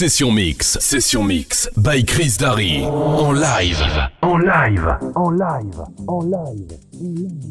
Session Mix, Session Mix, by Chris Darry. En live. En live. En live. En live. En live.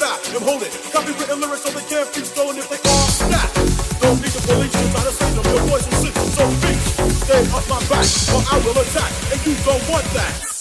That I am holding. Copywritten lyrics so they can't be stolen if they are snap. Don't need the police to try to save them. Your voice will sit so beat. Stay off my back or I will attack, and you don't want that.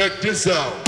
Check this out.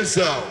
Out.